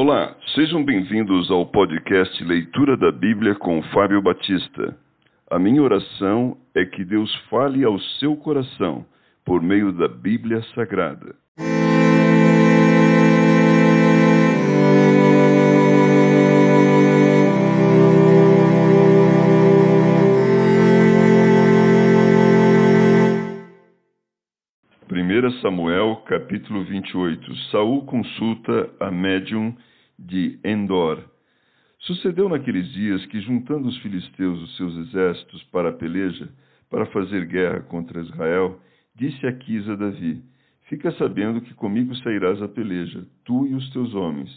Olá, sejam bem-vindos ao podcast Leitura da Bíblia com Fábio Batista. A minha oração é que Deus fale ao seu coração por meio da Bíblia Sagrada. Samuel, capítulo 28. Saul consulta a médium de Endor. Sucedeu naqueles dias que, juntando os filisteus os seus exércitos para a peleja, para fazer guerra contra Israel, disse Aquis a Davi: Fica sabendo que comigo sairás a peleja, tu e os teus homens.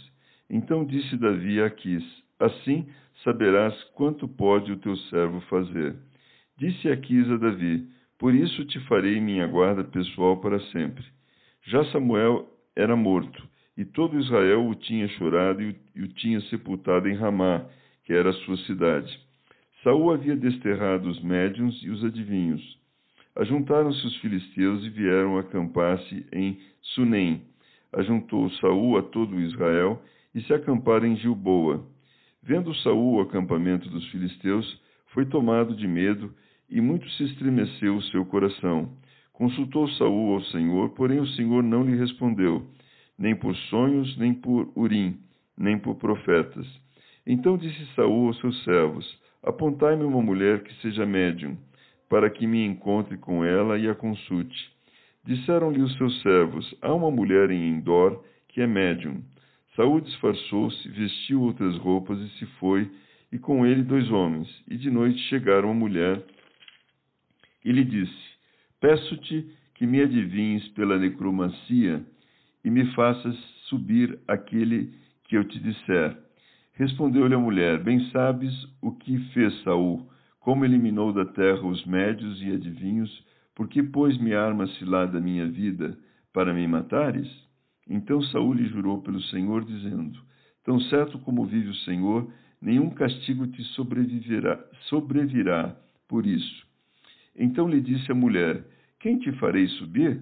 Então disse Davi a Aquis: Assim saberás quanto pode o teu servo fazer. Disse Aquis a Davi: Por isso te farei minha guarda pessoal para sempre. Já Samuel era morto, e todo Israel o tinha chorado e o tinha sepultado em Ramá, que era a sua cidade. Saul havia desterrado os médiuns e os adivinhos. Ajuntaram-se os filisteus e vieram acampar-se em Sunem. Ajuntou Saul a todo Israel e se acamparam em Gilboa. Vendo Saul o acampamento dos filisteus, foi tomado de medo e muito se estremeceu o seu coração. Consultou Saul ao Senhor, porém o Senhor não lhe respondeu nem por sonhos, nem por urim, nem por profetas. Então disse Saul aos seus servos: Apontai-me uma mulher que seja médium, para que me encontre com ela e a consulte. Disseram-lhe os seus servos: Há uma mulher em Endor que é médium. Saul disfarçou-se, vestiu outras roupas e se foi, e com ele dois homens. E de noite chegaram a mulher e lhe disse: Peço-te que me adivinhes pela necromancia e me faças subir aquele que eu te disser. Respondeu-lhe a mulher: Bem sabes o que fez Saul, como eliminou da terra os médios e adivinhos, porque pôs-me arma cilada da minha vida para me matares? Então Saul lhe jurou pelo Senhor, dizendo: Tão certo como vive o Senhor, nenhum castigo te sobreviverá, sobrevirá por isso. Então lhe disse a mulher: Quem te farei subir?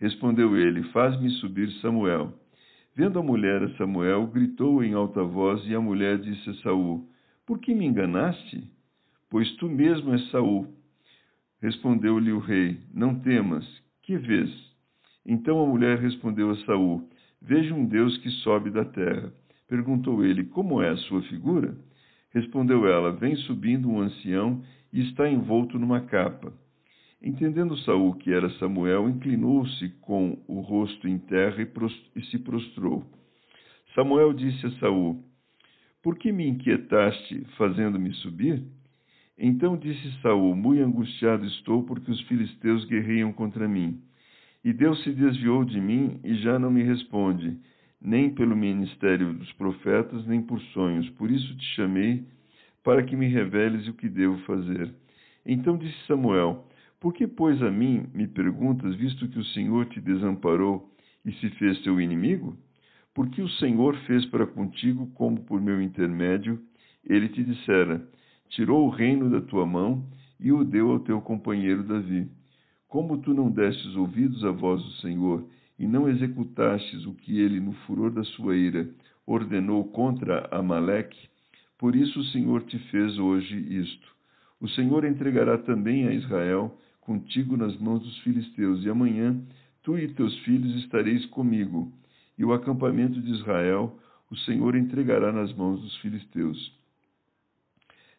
Respondeu ele: Faz-me subir Samuel. Vendo a mulher a Samuel, gritou em alta voz, e a mulher disse a Saul: Por que me enganaste? Pois tu mesmo és Saul. Respondeu-lhe o rei: Não temas, que vês? Então a mulher respondeu a Saul: Vejo um Deus que sobe da terra. Perguntou ele: Como é a sua figura? Respondeu ela: Vem subindo um ancião e está envolto numa capa. Entendendo Saul que era Samuel, inclinou-se com o rosto em terra e, se prostrou. Samuel disse a Saul: Por que me inquietaste, fazendo-me subir? Então disse Saul: Muito angustiado estou, porque os filisteus guerreiam contra mim. E Deus se desviou de mim e já não me responde, nem pelo ministério dos profetas, nem por sonhos. Por isso te chamei, para que me reveles o que devo fazer. Então disse Samuel: por que, pois, a mim me perguntas, visto que o Senhor te desamparou e se fez teu inimigo? Porque o Senhor fez para contigo, como por meu intermédio, ele te dissera: Tirou o reino da tua mão e o deu ao teu companheiro Davi. Como tu não destes ouvidos à voz do Senhor e não executastes o que ele, no furor da sua ira, ordenou contra Amaleque, por isso o Senhor te fez hoje isto. O Senhor entregará também a Israel contigo nas mãos dos filisteus, e amanhã tu e teus filhos estareis comigo, e o acampamento de Israel o Senhor entregará nas mãos dos filisteus.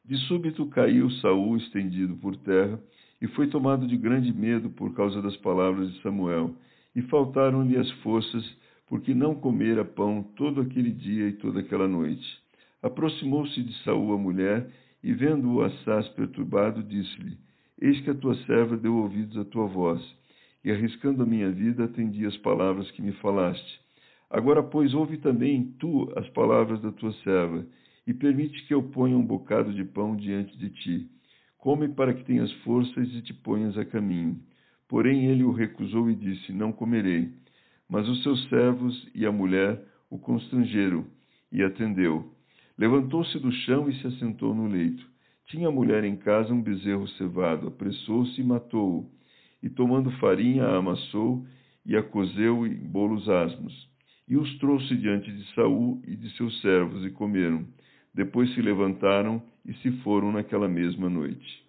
De súbito caiu Saul estendido por terra, e foi tomado de grande medo por causa das palavras de Samuel, e faltaram-lhe as forças, porque não comera pão todo aquele dia e toda aquela noite. Aproximou-se de Saul a mulher, e vendo-o assaz perturbado, disse-lhe: Eis que a tua serva deu ouvidos à tua voz, e arriscando a minha vida, atendi as palavras que me falaste. Agora, pois, ouve também tu as palavras da tua serva, e permite que eu ponha um bocado de pão diante de ti. Come para que tenhas forças e te ponhas a caminho. Porém ele o recusou e disse: Não comerei. Mas os seus servos e a mulher o constrangeram, e atendeu. Levantou-se do chão e se assentou no leito. Tinha a mulher em casa um bezerro cevado, apressou-se e matou-o, e tomando farinha a amassou e a cozeu em bolos asmos. e os trouxe diante de Saul e de seus servos e comeram. Depois se levantaram e se foram naquela mesma noite.